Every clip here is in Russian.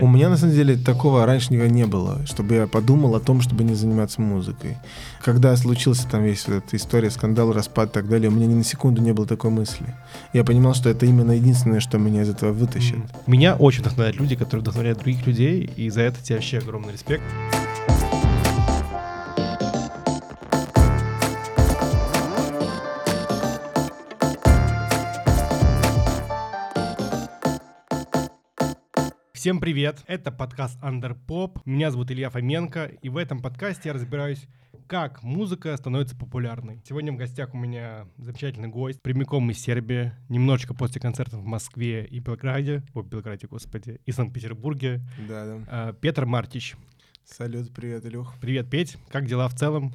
У меня на самом деле такого раньше не было, чтобы я подумал о том, чтобы не заниматься музыкой. Когда случился там весь вот эта история, скандал, распад и так далее, у меня ни на секунду не было такой мысли. Я понимал, что это именно единственное, что меня из этого вытащит. Меня очень вдохновляют люди, которые вдохновляют других людей, и за это тебе вообще огромный респект. Всем привет! Это подкаст Underpop. Меня зовут Илья Фоменко, и в этом подкасте я разбираюсь, как музыка становится популярной. Сегодня в гостях у меня замечательный гость, прямиком из Сербии, немножечко после концертов в Москве и Белграде, о, Белграде, господи, и Санкт-Петербурге. Да, да. А, Петр Мартич. Салют, привет, Илюх. Привет, Петь. Как дела в целом?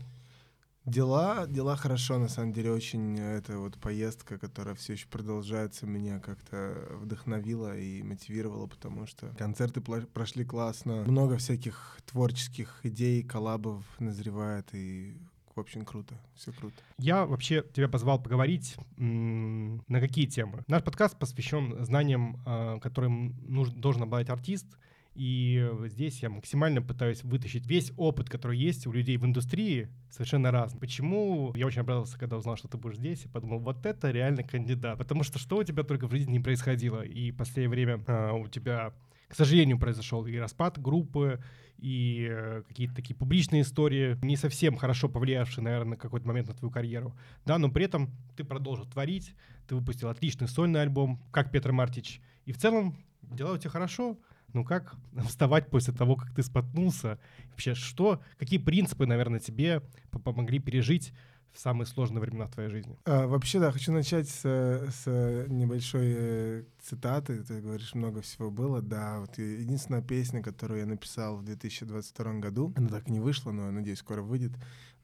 Дела, дела хорошо, на самом деле, очень э, эта вот поездка, которая все еще продолжается, меня как-то вдохновила и мотивировала, потому что концерты прошли классно, много всяких творческих идей, коллабов назревает, и в общем, круто, все круто. Я вообще тебя позвал поговорить на какие темы. Наш подкаст посвящен знаниям, а, которым нужен, должен обладать артист, и здесь я максимально пытаюсь вытащить весь опыт, который есть у людей в индустрии, совершенно разный. Почему я очень обрадовался, когда узнал, что ты будешь здесь, и подумал, вот это реально кандидат. Потому что что у тебя только в жизни не происходило, и в последнее время а, у тебя, к сожалению, произошел и распад группы, и э, какие-то такие публичные истории, не совсем хорошо повлиявшие, наверное, на какой-то момент на твою карьеру. Да, но при этом ты продолжил творить, ты выпустил отличный сольный альбом, как Петр Мартич, и в целом дела у тебя хорошо, ну как вставать после того, как ты споткнулся? Вообще, что, какие принципы, наверное, тебе помогли пережить в самые сложные времена в твоей жизни? А, вообще, да, хочу начать с, с небольшой э, цитаты. Ты говоришь, много всего было. Да, вот единственная песня, которую я написал в 2022 году, она так и не вышла, но, надеюсь, скоро выйдет,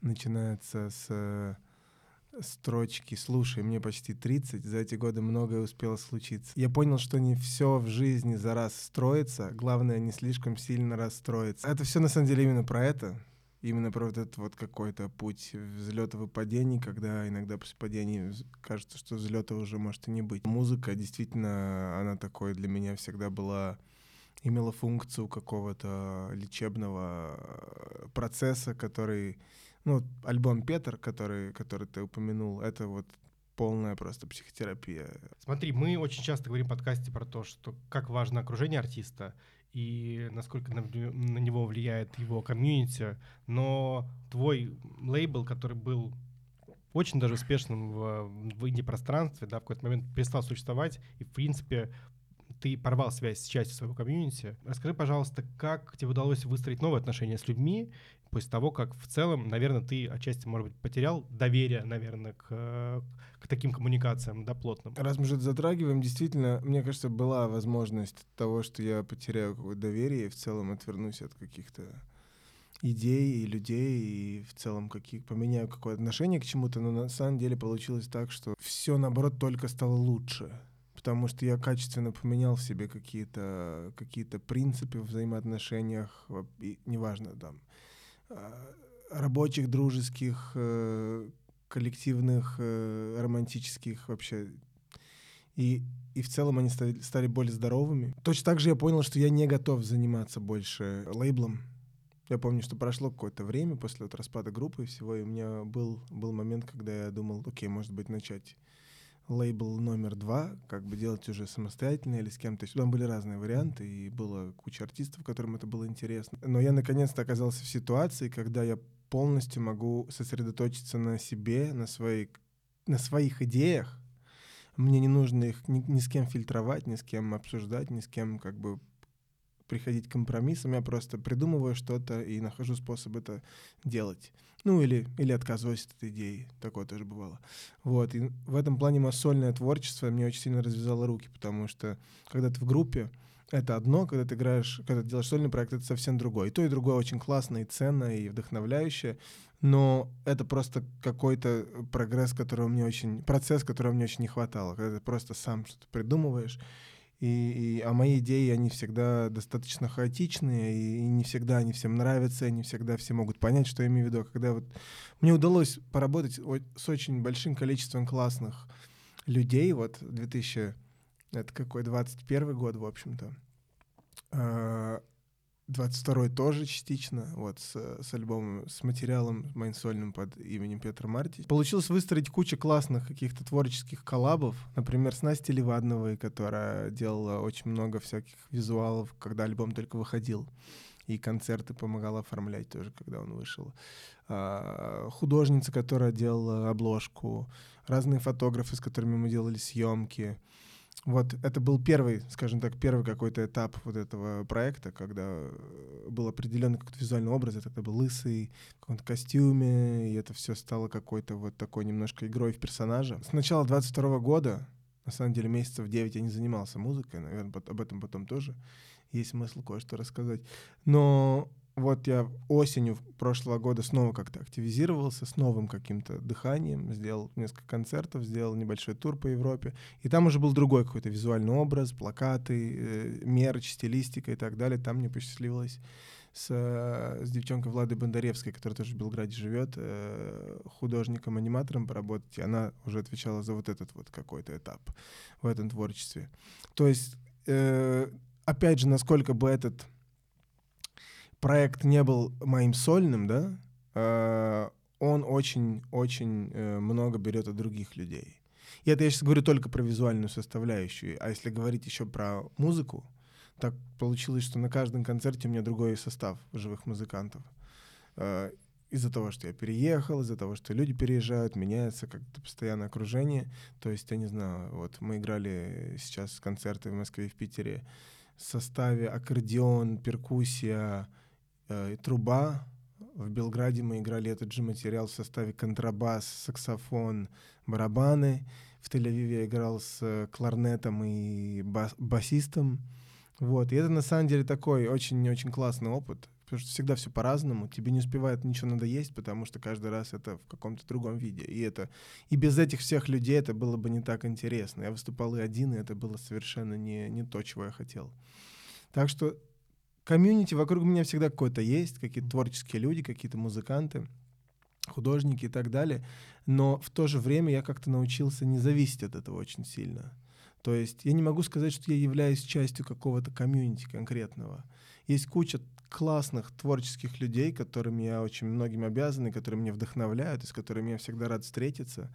начинается с строчки «Слушай, мне почти 30, за эти годы многое успело случиться». Я понял, что не все в жизни за раз строится, главное не слишком сильно расстроиться. Это все на самом деле именно про это, именно про вот этот вот какой-то путь взлетов и падений, когда иногда после падений кажется, что взлета уже может и не быть. Музыка действительно, она такой для меня всегда была имела функцию какого-то лечебного э, процесса, который ну, альбом Петр, который, который ты упомянул, это вот полная просто психотерапия. Смотри, мы очень часто говорим в подкасте про то, что как важно окружение артиста и насколько на, на него влияет его комьюнити, но твой лейбл, который был очень даже успешным в, в инди-пространстве, да, в какой-то момент перестал существовать, и, в принципе, ты порвал связь с частью своего комьюнити. Расскажи, пожалуйста, как тебе удалось выстроить новые отношения с людьми после того, как в целом, наверное, ты отчасти, может быть, потерял доверие, наверное, к, к таким коммуникациям, да, плотным. Раз мы же это затрагиваем, действительно, мне кажется, была возможность того, что я потеряю какое-то доверие и в целом отвернусь от каких-то идей и людей, и в целом каких, поменяю какое-то отношение к чему-то, но на самом деле получилось так, что все, наоборот, только стало лучше потому что я качественно поменял в себе какие-то какие принципы в взаимоотношениях, и, неважно, там, Э, рабочих, дружеских, э, коллективных, э, романтических вообще. И, и в целом они стали, стали более здоровыми. Точно так же я понял, что я не готов заниматься больше лейблом. Я помню, что прошло какое-то время после вот распада группы и всего, и у меня был, был момент, когда я думал, окей, может быть, начать лейбл номер два, как бы делать уже самостоятельно или с кем-то. Там были разные варианты, и было куча артистов, которым это было интересно. Но я наконец-то оказался в ситуации, когда я полностью могу сосредоточиться на себе, на, своей, на своих идеях. Мне не нужно их ни, ни с кем фильтровать, ни с кем обсуждать, ни с кем как бы приходить к компромиссам. Я просто придумываю что-то и нахожу способ это делать. Ну, или, или отказываюсь от этой идеи. Такое тоже бывало. Вот. И в этом плане мое творчество мне очень сильно развязало руки, потому что когда ты в группе, это одно, когда ты играешь, когда ты делаешь сольный проект, это совсем другое. И то, и другое очень классно, и ценно, и вдохновляюще, но это просто какой-то прогресс, которого мне очень, процесс, которого мне очень не хватало, когда ты просто сам что-то придумываешь, и, и, а мои идеи, они всегда достаточно хаотичные, и, и не всегда они всем нравятся, и не всегда все могут понять, что я имею в виду. А когда вот мне удалось поработать с очень большим количеством классных людей, вот 2000, это какой, 21 год, в общем-то, а, 22-й тоже частично, вот, с, с альбомом, с материалом моим сольным под именем Петр Марти. Получилось выстроить кучу классных каких-то творческих коллабов, например, с Настей Левадновой, которая делала очень много всяких визуалов, когда альбом только выходил и концерты помогала оформлять тоже, когда он вышел. А, художница, которая делала обложку, разные фотографы, с которыми мы делали съемки. Вот это был первый, скажем так, первый какой-то этап вот этого проекта, когда был определенный какой-то визуальный образ. Это был лысый, в каком-то костюме, и это все стало какой-то вот такой немножко игрой в персонажа. С начала 22 года, на самом деле месяцев 9 я не занимался музыкой, наверное, об этом потом тоже есть смысл кое-что рассказать. Но вот я осенью прошлого года снова как-то активизировался с новым каким-то дыханием, сделал несколько концертов, сделал небольшой тур по Европе, и там уже был другой какой-то визуальный образ, плакаты, э, мерч, стилистика и так далее. Там мне посчастливилось с, с девчонкой Владой Бондаревской, которая тоже в Белграде живет, э, художником-аниматором поработать, и она уже отвечала за вот этот вот какой-то этап в этом творчестве. То есть, э, опять же, насколько бы этот проект не был моим сольным, да, э, он очень-очень э, много берет от других людей. И это я сейчас говорю только про визуальную составляющую. А если говорить еще про музыку, так получилось, что на каждом концерте у меня другой состав живых музыкантов. Э, из-за того, что я переехал, из-за того, что люди переезжают, меняется как-то постоянное окружение. То есть, я не знаю, вот мы играли сейчас концерты в Москве и в Питере в составе аккордеон, перкуссия, э, труба. В Белграде мы играли этот же материал в составе контрабас, саксофон, барабаны. В Тель-Авиве я играл с э, кларнетом и бас басистом. Вот. И это на самом деле такой очень-очень классный опыт, потому что всегда все по-разному. Тебе не успевает ничего надо есть, потому что каждый раз это в каком-то другом виде. И это и без этих всех людей это было бы не так интересно. Я выступал и один, и это было совершенно не, не то, чего я хотел. Так что комьюнити вокруг меня всегда какое-то есть, какие-то творческие люди, какие-то музыканты, художники и так далее. Но в то же время я как-то научился не зависеть от этого очень сильно. То есть я не могу сказать, что я являюсь частью какого-то комьюнити конкретного. Есть куча классных творческих людей, которым я очень многим обязан, и которые меня вдохновляют, и с которыми я всегда рад встретиться.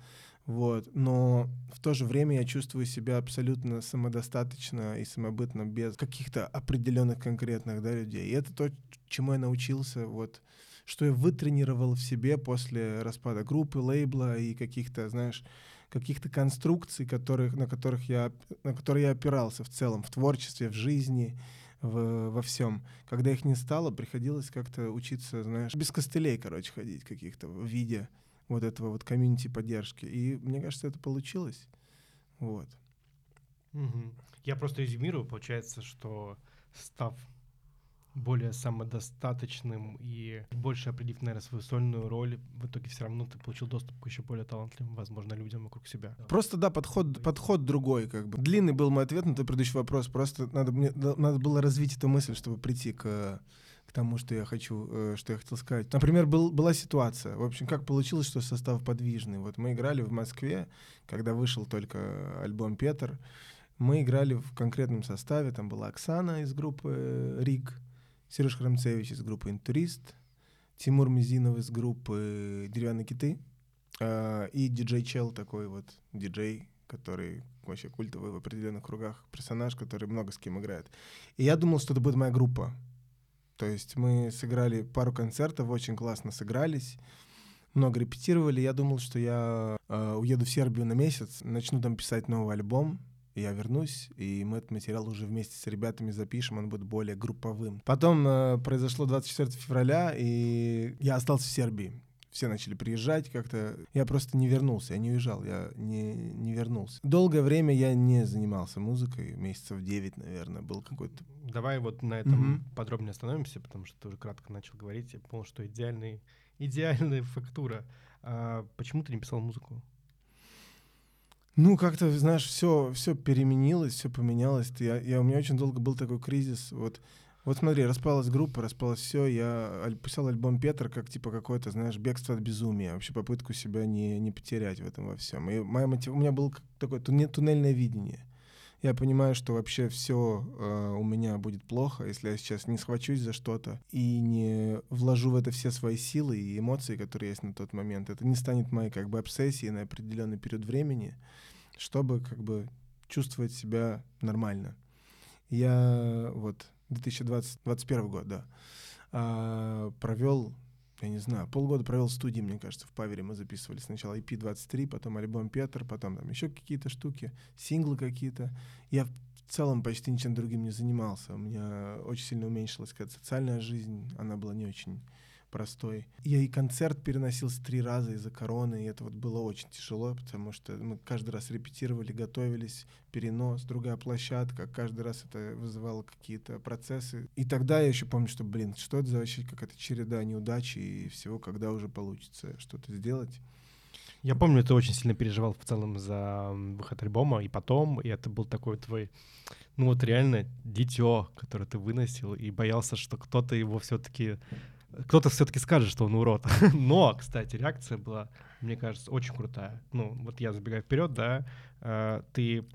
Вот. Но в то же время я чувствую себя абсолютно самодостаточно и самобытно без каких-то определенных конкретных да, людей. И это то, чему я научился, вот, что я вытренировал в себе после распада группы, лейбла и каких-то, знаешь, каких-то конструкций, которых, на, которых я, на которые я опирался в целом, в творчестве, в жизни, в, во всем. Когда их не стало, приходилось как-то учиться, знаешь, без костылей, короче, ходить каких-то в виде вот этого вот комьюнити поддержки. И мне кажется, это получилось. Вот. Угу. Я просто резюмирую, получается, что став более самодостаточным и больше определив, наверное, свою сольную роль, в итоге все равно ты получил доступ к еще более талантливым, возможно, людям вокруг себя. Просто, да, подход, подход другой, как бы. Длинный был мой ответ на твой предыдущий вопрос, просто надо, мне, надо было развить эту мысль, чтобы прийти к к тому, что я хочу, э, что я хотел сказать. Например, был, была ситуация. В общем, как получилось, что состав подвижный. Вот мы играли в Москве, когда вышел только альбом Петр. Мы играли в конкретном составе. Там была Оксана из группы Рик, Сереж Храмцевич из группы Интурист, Тимур Мизинов из группы Деревянные киты э, и диджей Чел такой вот диджей, который вообще культовый в определенных кругах персонаж, который много с кем играет. И я думал, что это будет моя группа. То есть мы сыграли пару концертов, очень классно сыгрались, много репетировали. Я думал, что я э, уеду в Сербию на месяц, начну там писать новый альбом, я вернусь, и мы этот материал уже вместе с ребятами запишем, он будет более групповым. Потом э, произошло 24 февраля, и я остался в Сербии все начали приезжать как-то. Я просто не вернулся, я не уезжал, я не, не вернулся. Долгое время я не занимался музыкой, месяцев 9, наверное, был какой-то... Давай вот на этом mm-hmm. подробнее остановимся, потому что ты уже кратко начал говорить, я понял, что идеальный, идеальная фактура. А почему ты не писал музыку? Ну, как-то, знаешь, все, все переменилось, все поменялось. Я, я, у меня очень долго был такой кризис. Вот вот смотри, распалась группа, распалось все. Я писал альбом Петр как типа какое-то, знаешь, бегство от безумия, вообще попытку себя не, не потерять в этом во всем. И моя мотив... у меня было такое туннельное видение. Я понимаю, что вообще все э, у меня будет плохо, если я сейчас не схвачусь за что-то и не вложу в это все свои силы и эмоции, которые есть на тот момент. Это не станет моей как бы обсессией на определенный период времени, чтобы как бы чувствовать себя нормально. Я вот 2021 год, да, а, провел я не знаю, полгода провел в студии, мне кажется, в Павере мы записывали сначала EP23, потом альбом Петр, потом там еще какие-то штуки, синглы какие-то. Я в целом почти ничем другим не занимался. У меня очень сильно уменьшилась какая-то социальная жизнь, она была не очень простой. Я и концерт переносился три раза из-за короны, и это вот было очень тяжело, потому что мы каждый раз репетировали, готовились, перенос, другая площадка, каждый раз это вызывало какие-то процессы. И тогда я еще помню, что, блин, что это за вообще какая-то череда неудачи и всего, когда уже получится что-то сделать. Я помню, ты очень сильно переживал в целом за выход альбома, и потом, и это был такой твой, ну вот реально дитё, которое ты выносил, и боялся, что кто-то его все-таки кто-то все-таки скажет, что он урод. Но, кстати, реакция была, мне кажется, очень крутая. Ну, вот я забегаю вперед, да, э, ты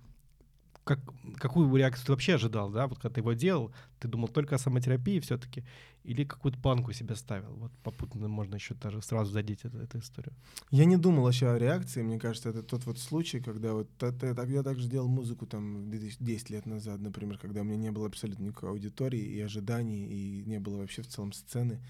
как, какую реакцию ты вообще ожидал, да, вот когда ты его делал, ты думал только о самотерапии все-таки, или какую-то планку себе ставил? Вот попутно можно еще даже сразу задеть эту, эту историю. Я не думал вообще о реакции, мне кажется, это тот вот случай, когда вот это, так, я также делал музыку там 10 лет назад, например, когда у меня не было абсолютно никакой аудитории и ожиданий, и не было вообще в целом сцены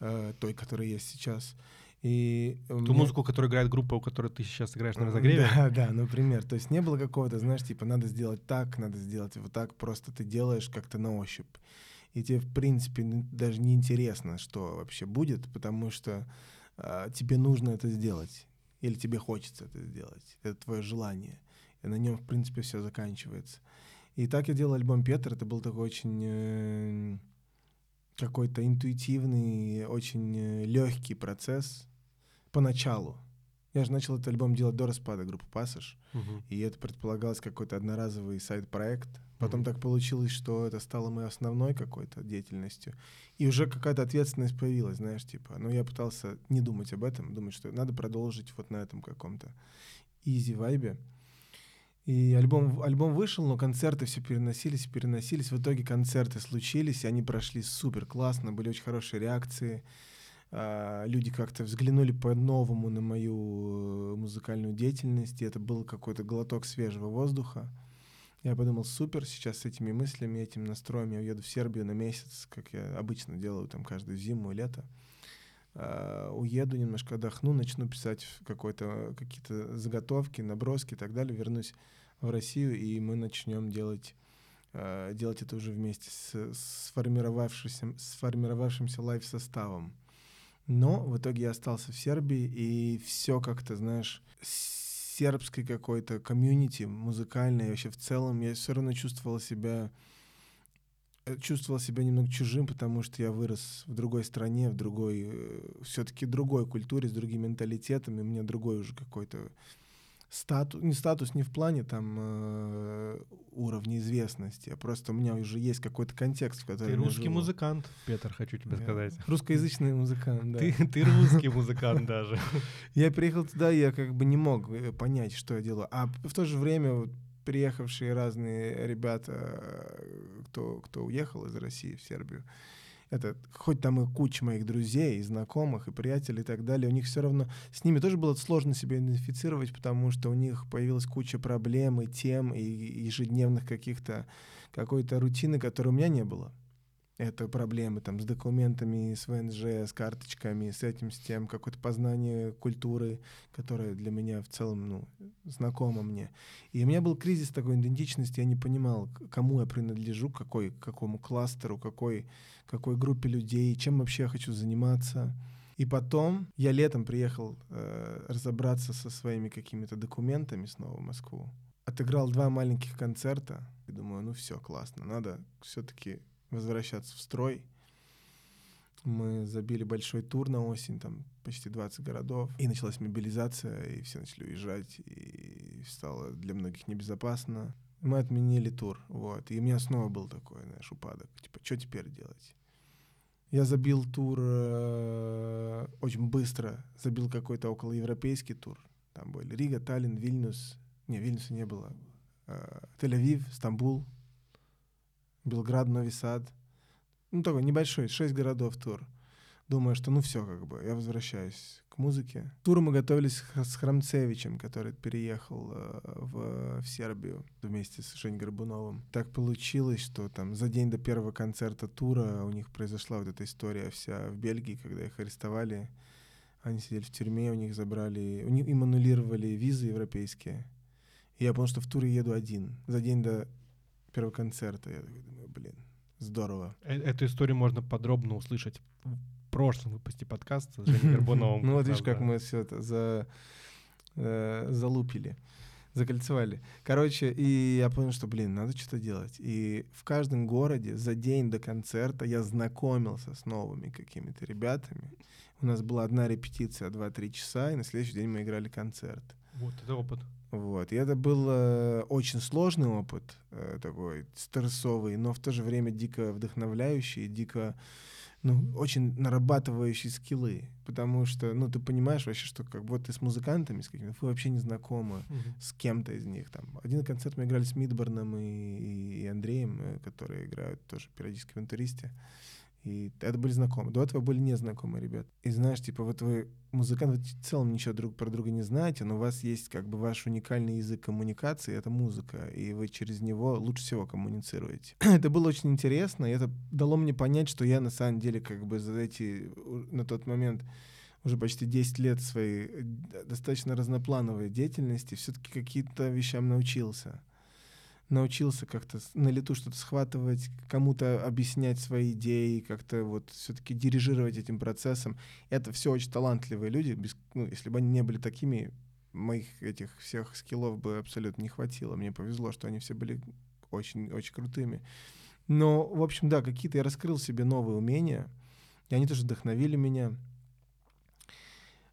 э, той, которая есть сейчас. И Ту меня... музыку, которую играет группа, у которой ты сейчас играешь на разогреве? Да, да, например. То есть не было какого-то, знаешь, типа, надо сделать так, надо сделать вот так, просто ты делаешь как-то на ощупь. И тебе, в принципе, даже не интересно, что вообще будет, потому что а, тебе нужно это сделать. Или тебе хочется это сделать. Это твое желание. И на нем, в принципе, все заканчивается. И так я делал альбом Петр. Это был такой очень э, какой-то интуитивный, очень э, легкий процесс поначалу. Я же начал этот альбом делать до распада группы «Пассаж», uh-huh. и это предполагалось какой-то одноразовый сайт-проект. Потом uh-huh. так получилось, что это стало моей основной какой-то деятельностью. И уже какая-то ответственность появилась, знаешь, типа. Но я пытался не думать об этом, думать, что надо продолжить вот на этом каком-то изи вайбе. И альбом, альбом вышел, но концерты все переносились, переносились. В итоге концерты случились, и они прошли супер классно, были очень хорошие реакции. А, люди как-то взглянули по-новому на мою э, музыкальную деятельность, и это был какой-то глоток свежего воздуха. Я подумал, супер, сейчас с этими мыслями, этим настроем я уеду в Сербию на месяц, как я обычно делаю там каждую зиму и лето. Uh, уеду, немножко отдохну, начну писать какой-то, какие-то заготовки, наброски и так далее, вернусь в Россию, и мы начнем делать, uh, делать это уже вместе с сформировавшимся, сформировавшимся live-составом. Но в итоге я остался в Сербии, и все как-то, знаешь, сербской какой-то комьюнити музыкальной, вообще в целом, я все равно чувствовал себя э, чувствовал себя немного чужим, потому что я вырос в другой стране, в другой, э, все-таки другой культуре, с другим менталитетом, и у меня другой уже какой-то статус, не статус не в плане там э, уровня известности, а просто у меня уже есть какой-то контекст, в котором Ты русский живу. музыкант, Петр, хочу тебе я сказать. Русскоязычный музыкант, да. Ты, ты русский музыкант даже. Я приехал туда, я как бы не мог э, понять, что я делаю. А в то же время приехавшие разные ребята, э, кто, кто уехал из России в Сербию, это, хоть там и куча моих друзей, и знакомых, и приятелей и так далее, у них все равно, с ними тоже было сложно себя идентифицировать, потому что у них появилась куча проблем и тем, и ежедневных каких-то, какой-то рутины, которой у меня не было это проблемы там с документами, с ВНЖ, с карточками, с этим, с тем, какое-то познание культуры, которое для меня в целом, ну, знакомо мне. И у меня был кризис такой идентичности, я не понимал, кому я принадлежу, какой, какому кластеру, какой, какой группе людей, чем вообще я хочу заниматься. И потом я летом приехал э, разобраться со своими какими-то документами снова в Москву. Отыграл два маленьких концерта. И думаю, ну все, классно, надо все-таки возвращаться в строй. Мы забили большой тур на осень, там почти 20 городов. И началась мобилизация, и все начали уезжать, и стало для многих небезопасно. Мы отменили тур, вот. И у меня снова был такой, знаешь, упадок. Типа, что теперь делать? Я забил тур э, очень быстро, забил какой-то околоевропейский тур. Там были Рига, Таллин, Вильнюс. Не, Вильнюса не было. э, Тель-Авив, Стамбул, Белград, Нови Сад. Ну, такой небольшой, шесть городов тур. Думаю, что ну все, как бы, я возвращаюсь к музыке. Тур мы готовились с Храмцевичем, который переехал э, в, в Сербию вместе с Женей Горбуновым. Так получилось, что там за день до первого концерта тура у них произошла вот эта история вся в Бельгии, когда их арестовали. Они сидели в тюрьме, у них забрали, у них, им аннулировали визы европейские. И я понял, что в тур еду один. За день до первого концерта. Я такой думаю, блин, здорово. Э, эту историю можно подробно услышать в прошлом выпуске подкаста с Женей Горбуновым. Ну вот видишь, как мы все это за э, залупили, закольцевали. Короче, и я понял, что, блин, надо что-то делать. И в каждом городе за день до концерта я знакомился с новыми какими-то ребятами. У нас была одна репетиция 2-3 часа, и на следующий день мы играли концерт. Вот, это опыт. Вот. И это был э, очень сложный опыт, э, такой стрессовый, но в то же время дико вдохновляющий, дико, ну, очень нарабатывающий скиллы. Потому что, ну, ты понимаешь вообще, что как вот ты с музыкантами, с какими вы вообще не знакомы Мгм. с кем-то из них. Там. Один концерт мы играли с Мидборном и, и- и Андреем, э, которые играют тоже периодически в «Интуристе». И это были знакомые. До этого были незнакомые ребят. И знаешь, типа, вот вы музыкант, вы в целом ничего друг про друга не знаете, но у вас есть как бы ваш уникальный язык коммуникации, это музыка, и вы через него лучше всего коммуницируете. это было очень интересно, и это дало мне понять, что я на самом деле как бы за эти, на тот момент, уже почти 10 лет своей э, достаточно разноплановой деятельности, все-таки каким-то вещам научился научился как-то на лету что-то схватывать, кому-то объяснять свои идеи, как-то вот все-таки дирижировать этим процессом. Это все очень талантливые люди. Без, ну, если бы они не были такими, моих этих всех скиллов бы абсолютно не хватило. Мне повезло, что они все были очень-очень крутыми. Но, в общем, да, какие-то я раскрыл себе новые умения, и они тоже вдохновили меня.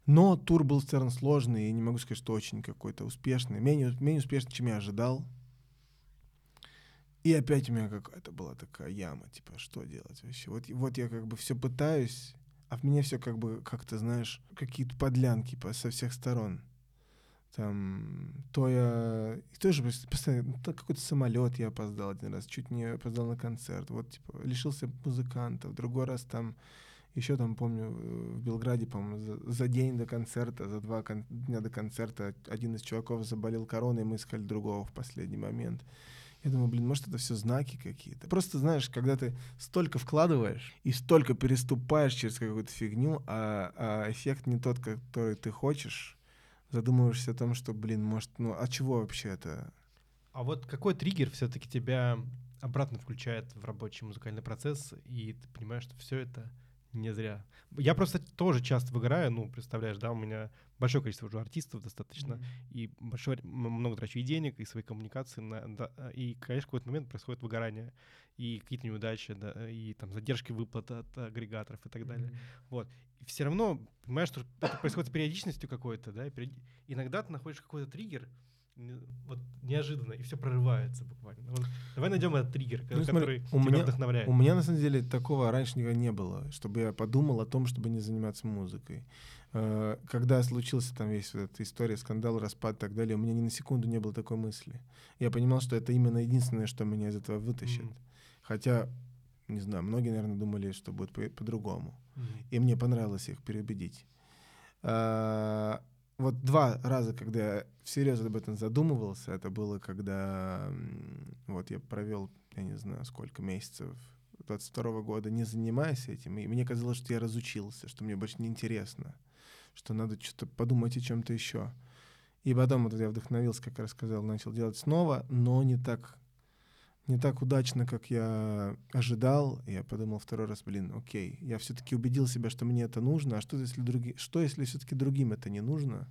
Но тур был целом сложный, и не могу сказать, что очень какой-то успешный. Менее, менее успешный, чем я ожидал. И опять у меня какая-то была такая яма, типа, что делать вообще? Вот, вот я как бы все пытаюсь, а в меня все как бы, как то знаешь, какие-то подлянки по, со всех сторон. Там, то я... и тоже пос- постоянно... то какой-то самолет я опоздал один раз, чуть не опоздал на концерт. Вот, типа, лишился музыкантов. Другой раз там, еще там, помню, э, в Белграде, по-моему, за, за день до концерта, за два кон- дня до концерта один из чуваков заболел короной, мы искали другого в последний момент. Я думаю, блин, может, это все знаки какие-то. Просто, знаешь, когда ты столько вкладываешь и столько переступаешь через какую-то фигню, а, а эффект не тот, который ты хочешь, задумываешься о том, что, блин, может, ну, а чего вообще это? А вот какой триггер все-таки тебя обратно включает в рабочий музыкальный процесс, и ты понимаешь, что все это не зря. Я просто тоже часто выгораю, ну, представляешь, да, у меня большое количество уже артистов достаточно, и большое, много трачу и денег, и своей коммуникации, на, да, и, конечно, в какой-то момент происходит выгорание, и какие-то неудачи, да, и там задержки выплат от агрегаторов и так далее. Вот. И все равно, понимаешь, что это происходит с периодичностью какой-то, да, и иногда ты находишь какой-то триггер, вот неожиданно, и все прорывается буквально. Вот давай найдем этот триггер, Ну, смотри, который у тебя меня- вдохновляет. У меня, на самом деле, такого раньше не было, чтобы я подумал о том, чтобы не заниматься музыкой. Э, Когда случился там весь вот эта история, скандал, распад и так далее, у меня ни на секунду не было такой мысли. Я понимал, что это именно единственное, что меня из этого вытащит. Мгм. Хотя, не знаю, многие, наверное, думали, что будет по- по-другому. Мгм. И мне понравилось их переубедить. Вот два раза, когда я всерьез об этом задумывался, это было, когда вот я провел, я не знаю, сколько месяцев 22 года, не занимаясь этим, и мне казалось, что я разучился, что мне больше не интересно, что надо что-то подумать о чем-то еще. И потом вот я вдохновился, как я рассказал, начал делать снова, но не так, не так удачно, как я ожидал. Я подумал второй раз, блин, окей, я все-таки убедил себя, что мне это нужно, а что если, други... что, если все-таки другим это не нужно?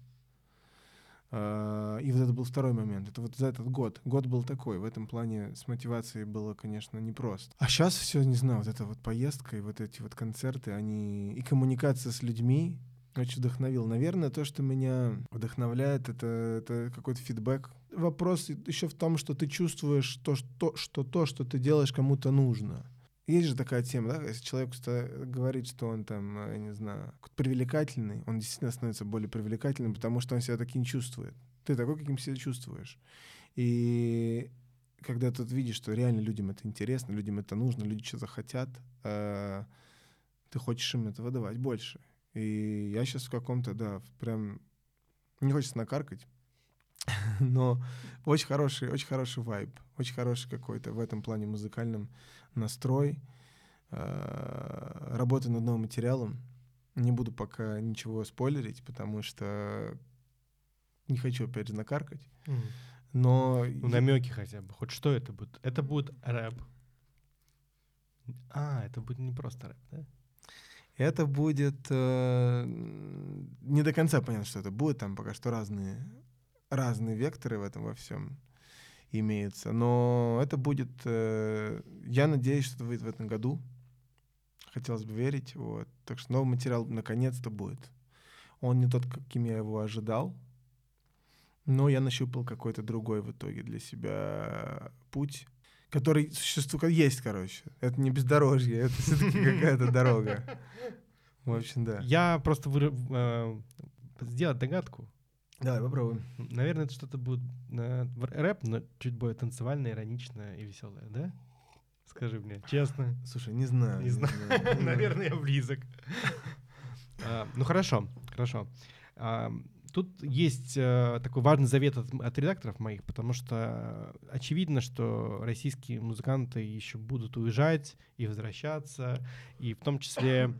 А, И вот это был второй момент. Это вот за этот год. Год был такой. В этом плане с мотивацией было, конечно, непросто. А сейчас все, не знаю, вот эта вот поездка и вот эти вот концерты, они... И коммуникация с людьми очень вдохновил. Наверное, то, что меня вдохновляет, это, это какой-то фидбэк. Вопрос еще в том, что ты чувствуешь то, что, что то, что ты делаешь, кому-то нужно. Есть же такая тема, да, если человек говорит, что он там, э, я не знаю, привлекательный, он действительно становится более привлекательным, потому что он себя таким чувствует. Ты такой, каким себя чувствуешь. И когда тут видишь, что реально людям это интересно, людям это нужно, люди что захотят, э, ты хочешь им этого давать больше. И я сейчас в каком-то, да, прям не хочется накаркать, но очень хороший, очень хороший вайб, очень хороший какой-то в этом плане музыкальном настрой, э, работа над новым материалом. Не буду пока ничего спойлерить, потому что не хочу опять же накаркать. Но... Ну, намеки хотя бы. Хоть что это будет? Это будет рэп. А, это будет не просто рэп, да? Это будет... Э, не до конца понятно, что это будет. Там пока что разные, разные векторы в этом во всем имеются. Но это будет... Э, я надеюсь, что это выйдет в этом году. Хотелось бы верить. Вот. Так что новый материал наконец-то будет. Он не тот, каким я его ожидал. Но я нащупал какой-то другой в итоге для себя путь, который существует, есть, короче. Это не бездорожье, это все-таки какая-то дорога. В общем, да. Я просто вы, э, сделать догадку. Давай, попробуем. Наверное, это что-то будет э, рэп, но чуть более танцевальное, ироничное и веселое, да? Скажи мне, честно. Слушай, не знаю. Не знаю. Наверное, я близок. А, ну хорошо, хорошо. А, Тут есть э, такой важный завет от, от редакторов моих, потому что очевидно, что российские музыканты еще будут уезжать и возвращаться, и в том числе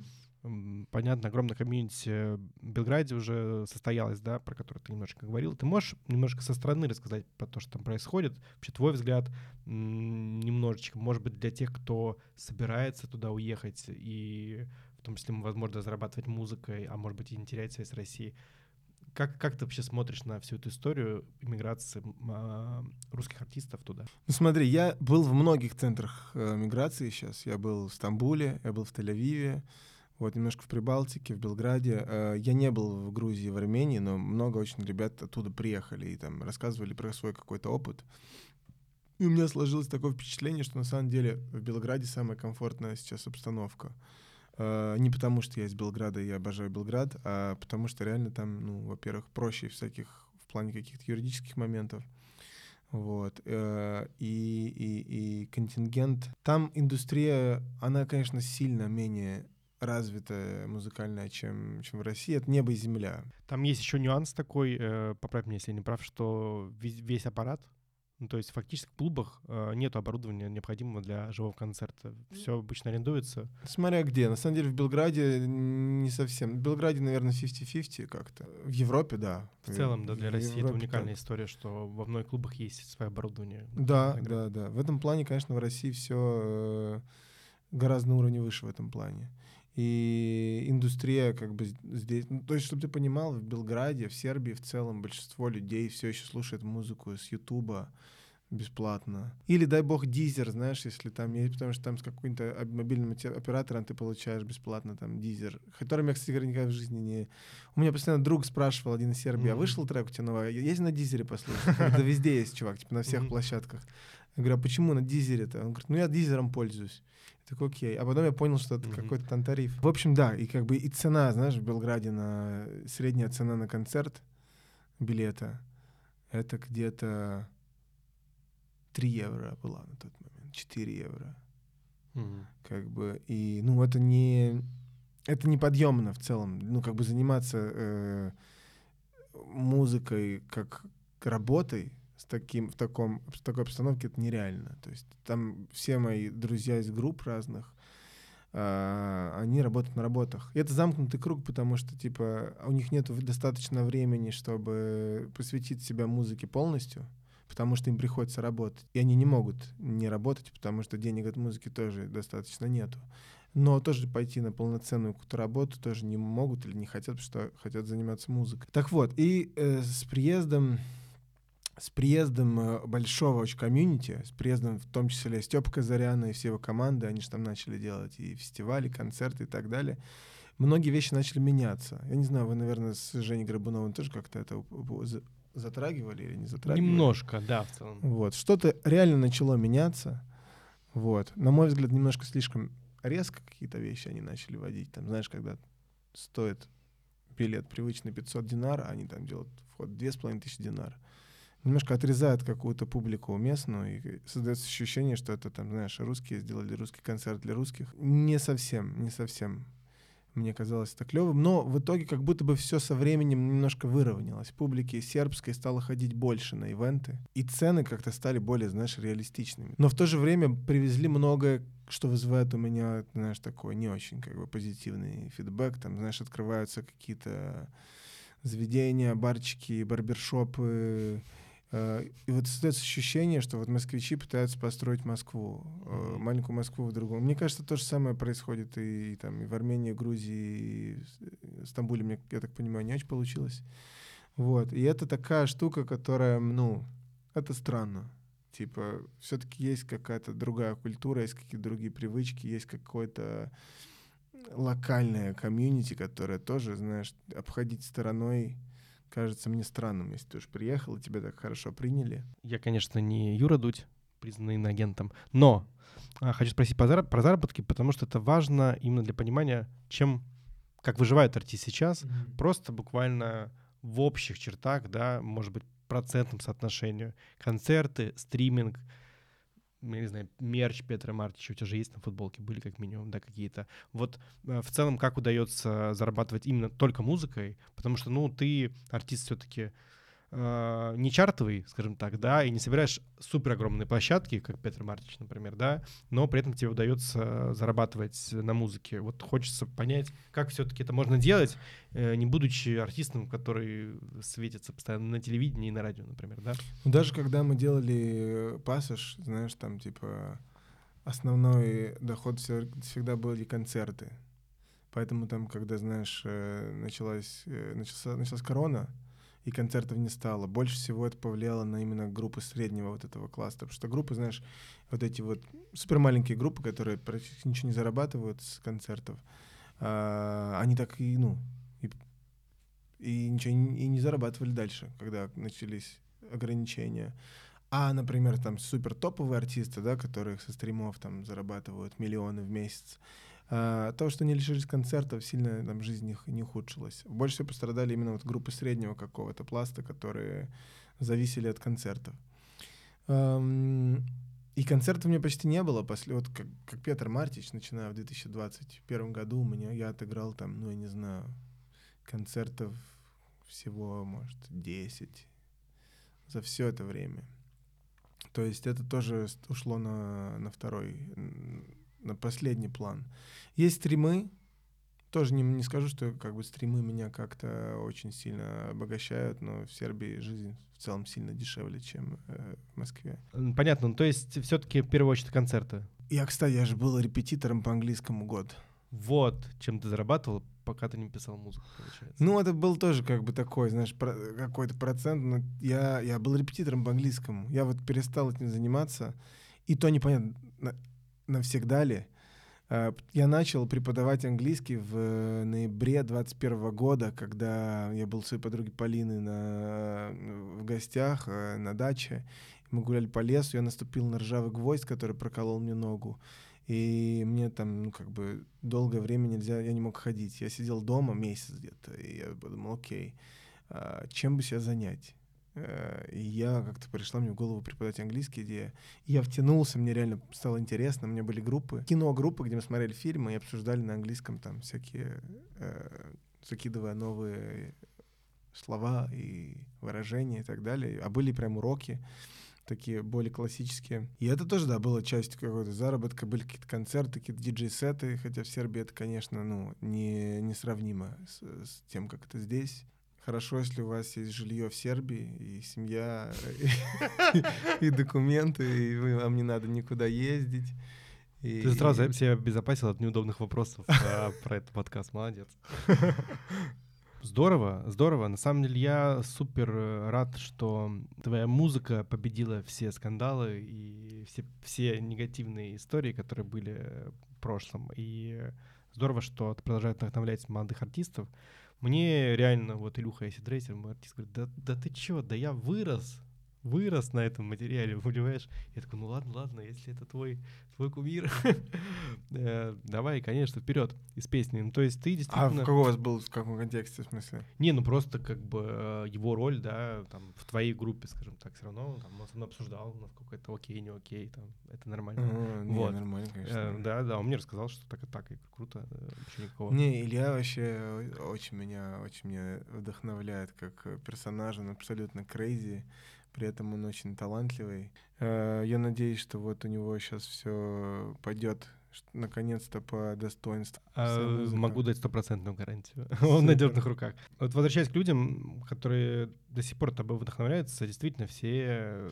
понятно, огромное комьюнити в Белграде уже состоялось, да, про которое ты немножко говорил. Ты можешь немножко со стороны рассказать про то, что там происходит? Вообще твой взгляд немножечко, может быть, для тех, кто собирается туда уехать и в том числе, возможно, зарабатывать музыкой, а может быть, и не терять связь с Россией. Как, как ты вообще смотришь на всю эту историю иммиграции э, русских артистов туда? Ну смотри, я был в многих центрах э, миграции сейчас. Я был в Стамбуле, я был в Тель-Авиве, вот немножко в Прибалтике, в Белграде. Э, я не был в Грузии, в Армении, но много очень ребят оттуда приехали и там рассказывали про свой какой-то опыт. И у меня сложилось такое впечатление, что на самом деле в Белграде самая комфортная сейчас обстановка. Э, не потому, что я из Белграда я обожаю Белград, а потому что реально там, ну, во-первых, проще всяких в плане каких-то юридических моментов. Вот. Э, и, и, и контингент. Там индустрия, она, конечно, сильно менее развитая музыкальная, чем, чем в России. Это небо и земля. Там есть еще нюанс такой, э, поправь меня, если я не прав, что весь, весь аппарат ну, то есть фактически в клубах э, нет оборудования необходимого для живого концерта. Все обычно арендуется. Смотря где. На самом деле в Белграде не совсем. В Белграде, наверное, 50-50 как-то. В Европе, да. В целом, да, для в России Европе, это уникальная так. история, что во многих клубах есть свое оборудование. Да, да, да. В этом плане, конечно, в России все э, гораздо на уровне выше в этом плане. И индустрия как бы здесь... Ну, то есть, чтобы ты понимал, в Белграде, в Сербии в целом большинство людей все еще слушает музыку с Ютуба бесплатно. Или, дай бог, дизер, знаешь, если там есть, потому что там с каким-то мобильным оператором ты получаешь бесплатно там дизер, которым я, кстати говоря, никогда в жизни не... У меня постоянно друг спрашивал, один из Сербии, mm-hmm. а вышел трек у тебя новый? Есть на дизере послушать? Это везде есть, чувак, типа на всех mm-hmm. площадках. Я говорю, а почему на дизере-то? Он говорит, ну я дизером пользуюсь. Так окей. А потом я понял, что это mm-hmm. какой-то там тариф. В общем, да, и как бы и цена, знаешь, в Белграде на средняя цена на концерт билета это где-то 3 евро была на тот момент, 4 евро. Mm-hmm. Как бы, и, ну, это не, это неподъемно в целом. Ну, как бы заниматься э, музыкой как работой, таким, в, таком, в такой обстановке это нереально. То есть там все мои друзья из групп разных, э, они работают на работах. И это замкнутый круг, потому что, типа, у них нет достаточно времени, чтобы посвятить себя музыке полностью, потому что им приходится работать. И они не могут не работать, потому что денег от музыки тоже достаточно нету. Но тоже пойти на полноценную какую-то работу тоже не могут или не хотят, потому что хотят заниматься музыкой. Так вот, и э, с приездом с приездом э, большого очень комьюнити, с приездом в том числе Степа Казаряна и все его команды, они же там начали делать и фестивали, и концерты и так далее, многие вещи начали меняться. Я не знаю, вы, наверное, с Женей Грабуновым тоже как-то это затрагивали или не затрагивали? Немножко, да, в целом. Вот, что-то реально начало меняться. Вот. На мой взгляд, немножко слишком резко какие-то вещи они начали водить. Там, знаешь, когда стоит билет привычный 500 динар, а они там делают вход 2500 динар немножко отрезают какую-то публику местную, и создается ощущение, что это там, знаешь, русские сделали русский концерт для русских. Не совсем, не совсем. Мне казалось это клевым, но в итоге как будто бы все со временем немножко выровнялось. Публики сербской стало ходить больше на ивенты, и цены как-то стали более, знаешь, реалистичными. Но в то же время привезли многое, что вызывает у меня, знаешь, такой не очень как бы позитивный фидбэк. Там, знаешь, открываются какие-то заведения, барчики, барбершопы, и вот создается ощущение, что вот москвичи пытаются построить Москву, mm-hmm. маленькую Москву в другом. Мне кажется, то же самое происходит и, и там и в Армении, Грузии, и в Стамбуле, мне, я так понимаю, не очень получилось. Вот. И это такая штука, которая, ну, это странно. Типа, все-таки есть какая-то другая культура, есть какие-то другие привычки, есть какое-то локальное комьюнити, которое тоже, знаешь, обходить стороной кажется мне странным, если ты уж приехал, и тебя так хорошо приняли. Я, конечно, не Юра Дудь, признанный иноагентом, но а, хочу спросить про, зараб- про заработки, потому что это важно именно для понимания, чем, как выживает артист сейчас, mm-hmm. просто буквально в общих чертах, да, может быть, процентном соотношении. Концерты, стриминг, я не знаю, мерч Петра Мартича у тебя же есть на футболке, были как минимум, да, какие-то. Вот э, в целом, как удается зарабатывать именно только музыкой, потому что, ну, ты артист все-таки э, не чартовый, скажем так, да, и не собираешь супер огромные площадки, как Петр Мартич, например, да, но при этом тебе удается зарабатывать на музыке. Вот хочется понять, как все-таки это можно делать, э, не будучи артистом, который светится постоянно на телевидении и на радио, например, да? Ну, даже когда мы делали пассаж, знаешь, там типа основной доход всегда были концерты. Поэтому там, когда, знаешь, э, началась, э, начался, началась корона, и концертов не стало. Больше всего это повлияло на именно группы среднего вот этого класса. Потому что группы, знаешь, вот эти вот супер маленькие группы, которые практически ничего не зарабатывают с концертов, а, они так и, ну, и, и ничего и не зарабатывали дальше, когда начались ограничения. А, например, там супер топовые артисты, да, которые со стримов там зарабатывают миллионы в месяц, а, то, что они лишились концертов, сильно там жизнь их не ухудшилась. Больше всего пострадали именно вот группы среднего какого-то пласта, которые зависели от концертов. И концертов у меня почти не было. После, вот как, как Петр Мартич, начиная в 2021 году, у меня я отыграл там, ну, я не знаю, концертов всего, может, 10 за все это время. То есть это тоже ушло на, на второй на последний план. Есть стримы, тоже не, не скажу, что как бы стримы меня как-то очень сильно обогащают, но в Сербии жизнь в целом сильно дешевле, чем э, в Москве. Понятно, ну, то есть все-таки в первую очередь концерты. Я, кстати, я же был репетитором по английскому год. Вот, чем ты зарабатывал, пока ты не писал музыку, получается. Ну, это был тоже как бы такой, знаешь, про, какой-то процент, но я, я был репетитором по английскому. Я вот перестал этим заниматься, и то непонятно, навсегда ли. А, я начал преподавать английский в ноябре 21 года, когда я был у своей подруги Полины на, в гостях э, на даче. Мы гуляли по лесу, я наступил на ржавый гвоздь, который проколол мне ногу. И мне там, ну, как бы, долгое время нельзя, я не мог ходить. Я сидел дома месяц где-то, и я подумал, окей, а чем бы себя занять? Э, и я как-то пришла мне в голову преподать английский, где я втянулся, мне реально стало интересно. У меня были группы, кино-группы, где мы смотрели фильмы и обсуждали на английском там всякие, э, закидывая новые слова и выражения и так далее. А были прям уроки такие более классические. И это тоже, да, была часть какой-то заработка, были какие-то концерты, какие-то диджей-сеты, хотя в Сербии это, конечно, ну, не, несравнимо с, с тем, как это здесь. Хорошо, если у вас есть жилье в Сербии, и семья, и документы, и вам не надо никуда ездить. Ты сразу себя обезопасил от неудобных вопросов про этот подкаст. Молодец. Здорово, здорово. На самом деле я супер рад, что твоя музыка победила все скандалы и все, все негативные истории, которые были в прошлом. И здорово, что ты продолжаешь вдохновлять молодых артистов. Мне реально, вот Илюха Эсидрейсер, мой артист, говорит, да, да ты чё, да я вырос, вырос на этом материале, понимаешь? Я такой, ну ладно, ладно, если это твой, твой кумир, э, давай, конечно, вперед из песни. Ну, то есть ты А действительно... в каком у вас был, в каком контексте, в смысле? Не, ну просто как бы э, его роль, да, там, в твоей группе, скажем так, все равно, там, он со мной обсуждал, насколько это окей, не окей, там, это нормально. А, не, Вот. нормально, конечно. Э, Да, да, он мне рассказал, что так и так, и круто, вообще никакого. Не, Илья вообще очень меня, очень меня вдохновляет как э, персонаж, он абсолютно крейзи, при этом он очень талантливый. Э, Я надеюсь, что вот у него сейчас все пойдет наконец-то по достоинству. А, могу дать стопроцентную гарантию. Он в Супер. надежных руках. Вот возвращаясь к людям, которые до сих пор тобой вдохновляются, действительно все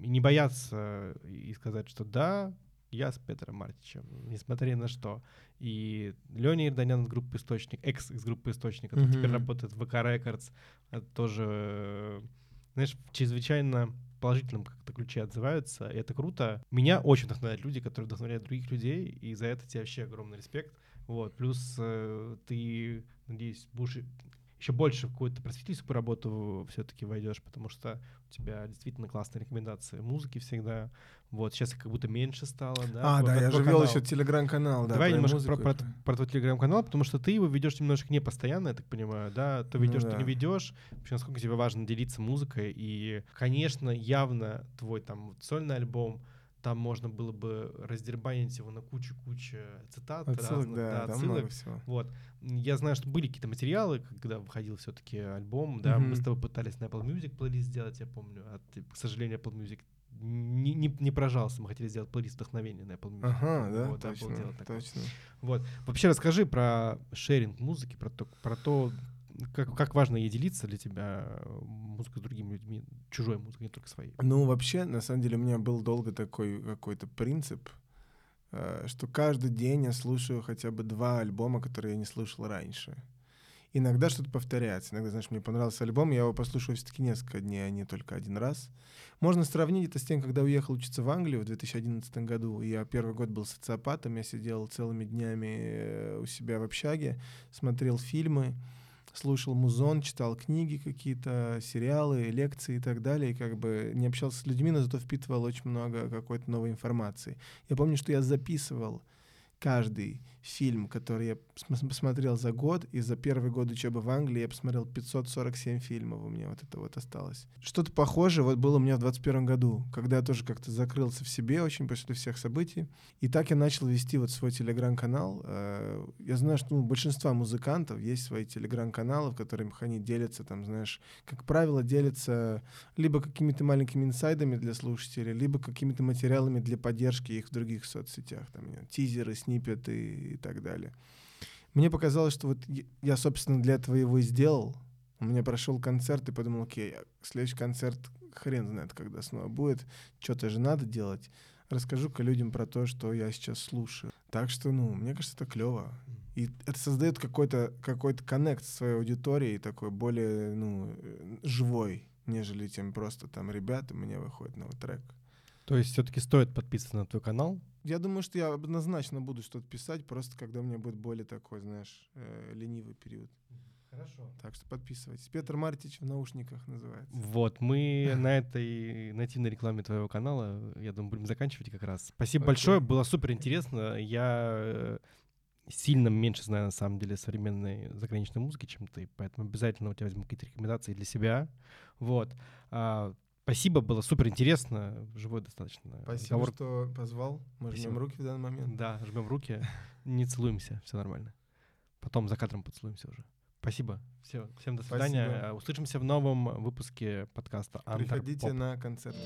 не боятся и сказать, что да, я с Петром Мартичем, несмотря на что. И Леня Ирданян из группы «Источник», экс из группы «Источник», который теперь Мгм. работает в ВК Рекордс, это тоже, э, знаешь, в чрезвычайно положительном как-то ключе отзываются, и это круто. Меня очень вдохновляют люди, которые вдохновляют других людей, и за это тебе вообще огромный респект. Вот, плюс э, ты, надеюсь, будешь еще больше в какую-то просветительскую работу все-таки войдешь, потому что у тебя действительно классные рекомендации музыки всегда. Вот, сейчас как будто меньше стало, да? А, твой- да, я же вел еще телеграм-канал, да. Давай немножко про, про, про твой телеграм-канал, потому что ты его ведешь немножко не постоянно, я так понимаю, да? То Ну ведешь, то да. не ведешь. Вообще, насколько тебе важно делиться музыкой. И, конечно, явно твой там вот сольный альбом, там можно было бы раздербанить его на кучу-кучу цитат Отсылок, разных, да, там отсылок. много всего. Вот. Я знаю, что были какие-то материалы, когда выходил все-таки альбом, да, мы Мгм. с тобой пытались на Apple Music плейлист сделать, я помню, а ты, к сожалению, Apple Music не, не, не прожался, мы хотели сделать плейлист вдохновения на Apple Music. Ага, да, Вот, точно, такое. точно. Вот. Вообще расскажи про шеринг музыки, про то, про то как, как важно ей делиться для тебя э, музыкой с другими людьми, чужой музыкой, не только своей. Ну, вообще, на самом деле, у меня был долго такой какой-то принцип, э, что каждый день я слушаю хотя бы два альбома, которые я не слушал раньше. Иногда что-то повторяется. Иногда, знаешь, мне понравился альбом, я его послушаю все-таки несколько дней, а не только один раз. Можно сравнить это с тем, когда уехал учиться в Англию в 2011 году. Я первый год был социопатом, я сидел целыми днями э, у себя в общаге, смотрел фильмы, слушал музон, читал книги какие-то, сериалы, лекции и так далее, и как бы не общался с людьми, но зато впитывал очень много какой-то новой информации. Я помню, что я записывал каждый фильм, который я пос- посмотрел за год, и за первый год учебы в Англии я посмотрел 547 фильмов, у меня вот это вот осталось. Что-то похожее вот было у меня в 21 году, когда я тоже как-то закрылся в себе очень после всех событий, и так я начал вести вот свой телеграм-канал. Э, Я знаю, что ну, у большинства музыкантов есть свои телеграм-каналы, в которых они делятся, там, знаешь, как правило, делятся либо какими-то маленькими инсайдами для слушателей, либо какими-то материалами для поддержки их в других соцсетях, там, тизеры, сниппеты и так далее. Мне показалось, что вот я- собственно, для этого его и сделал. У меня прошел концерт и подумал, окей, а следующий концерт хрен знает, когда снова будет. Что-то же надо делать. Расскажу-ка людям про то, что я сейчас слушаю. Так что, ну, мне кажется, это клево. И это создает какой-то какой коннект с своей аудиторией, такой более, ну, э, живой, нежели чем просто там, ребята, у меня выходит новый трек. То есть все-таки стоит подписываться на твой канал. Я думаю, что я однозначно буду что-то писать, просто когда у меня будет более такой, знаешь, э, ленивый период. Хорошо. Так что подписывайтесь. Петр Мартич в наушниках называется. Вот, мы на этой нативной рекламе твоего канала, я думаю, будем заканчивать как раз. Спасибо Окей. большое, было супер интересно. Я э, сильно меньше знаю, на самом деле, современной заграничной музыки, чем ты, поэтому обязательно у тебя возьму какие-то рекомендации для себя. Вот. Спасибо, было супер интересно, живой достаточно. Спасибо, разговор. что позвал. Мы Спасибо. жмем руки в данный момент. Да, жмем руки, не целуемся, все нормально. Потом за кадром поцелуемся уже. Спасибо. Все, всем до свидания. Спасибо. Услышимся в новом выпуске подкаста Антарпоп. Приходите на концерт.